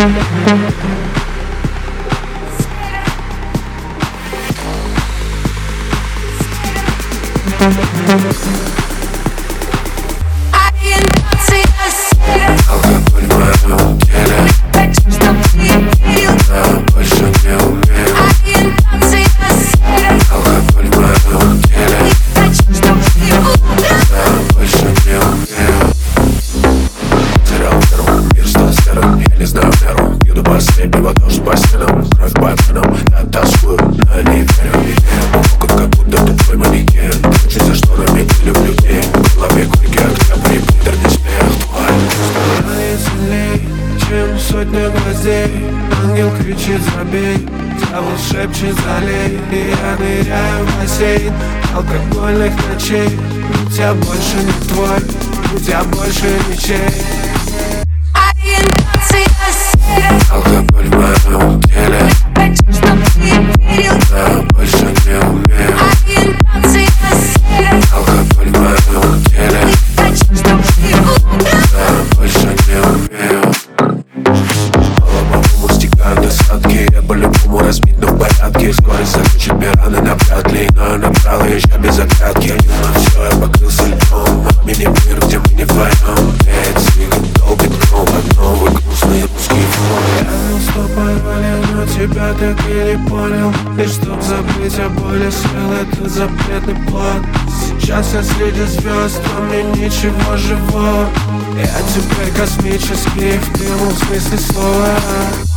Thank you. Знаю меру, еду последнего дождь по стенам Кровь по венам, я тоскую, но не верю И я могут, как будто ты твой манекен Очень за шторами и люблю день В голове горький октябрь, приторный смех твой сильней, чем сотня гвоздей? Ангел кричит забей, дьявол шепчет залей. И я ныряю в бассейн алкогольных ночей. Будь я больше не твой, будь я больше ничей. Алкоголь порядке Скорость закручит мне раны навряд ли Но я набрал езжа без оглядки. Я на все, я покрылся льдом Мини-мир, где мы не вдвоем Эти двигать долго днем Под новый грустный русский фон. Понял, что порвали, но тебя так и не понял. И чтоб забыть о боли, свел этот запретный плод Сейчас я среди звезд, но мне ничего живого. Я теперь космический в прямом смысле слова